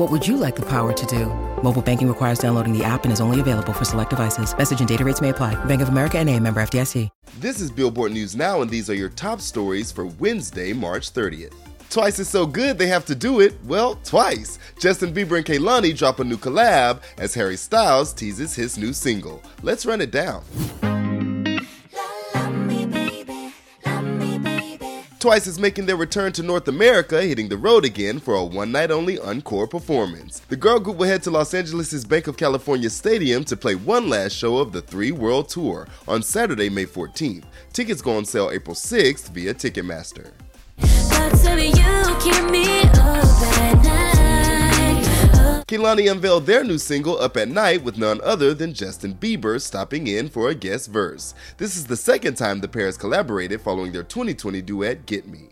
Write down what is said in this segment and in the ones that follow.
What would you like the power to do? Mobile banking requires downloading the app and is only available for select devices. Message and data rates may apply. Bank of America and a member FDIC. This is Billboard News Now, and these are your top stories for Wednesday, March 30th. Twice is so good they have to do it, well, twice. Justin Bieber and Kehlani drop a new collab as Harry Styles teases his new single. Let's run it down. Twice is making their return to North America, hitting the road again for a one night only encore performance. The girl group will head to Los Angeles' Banc of California Stadium to play one last show of the three world tour on Saturday, May 14th. Tickets go on sale April 6th via Ticketmaster. Kehlani unveiled their new single Up at Night with none other than Justin Bieber stopping in for a guest verse. This is the second time the pair has collaborated following their 2020 duet Get Me.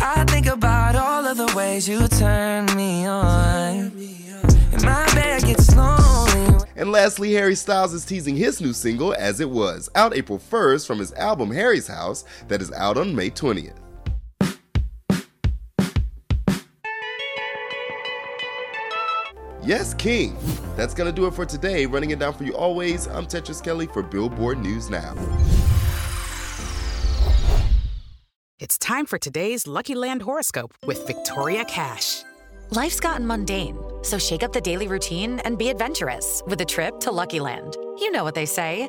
I think about all of the ways you turn me on. And my bed gets lonely. And lastly, Harry Styles is teasing his new single As It Was, out April 1st from his album Harry's House that is out on May 20th. Yes, King. That's gonna do it for today. Running it down for you always, I'm Tetris Kelly for Billboard News Now. It's time for today's Lucky Land horoscope with Victoria Cash. Life's gotten mundane, so shake up the daily routine and be adventurous with a trip to Lucky Land. You know what they say.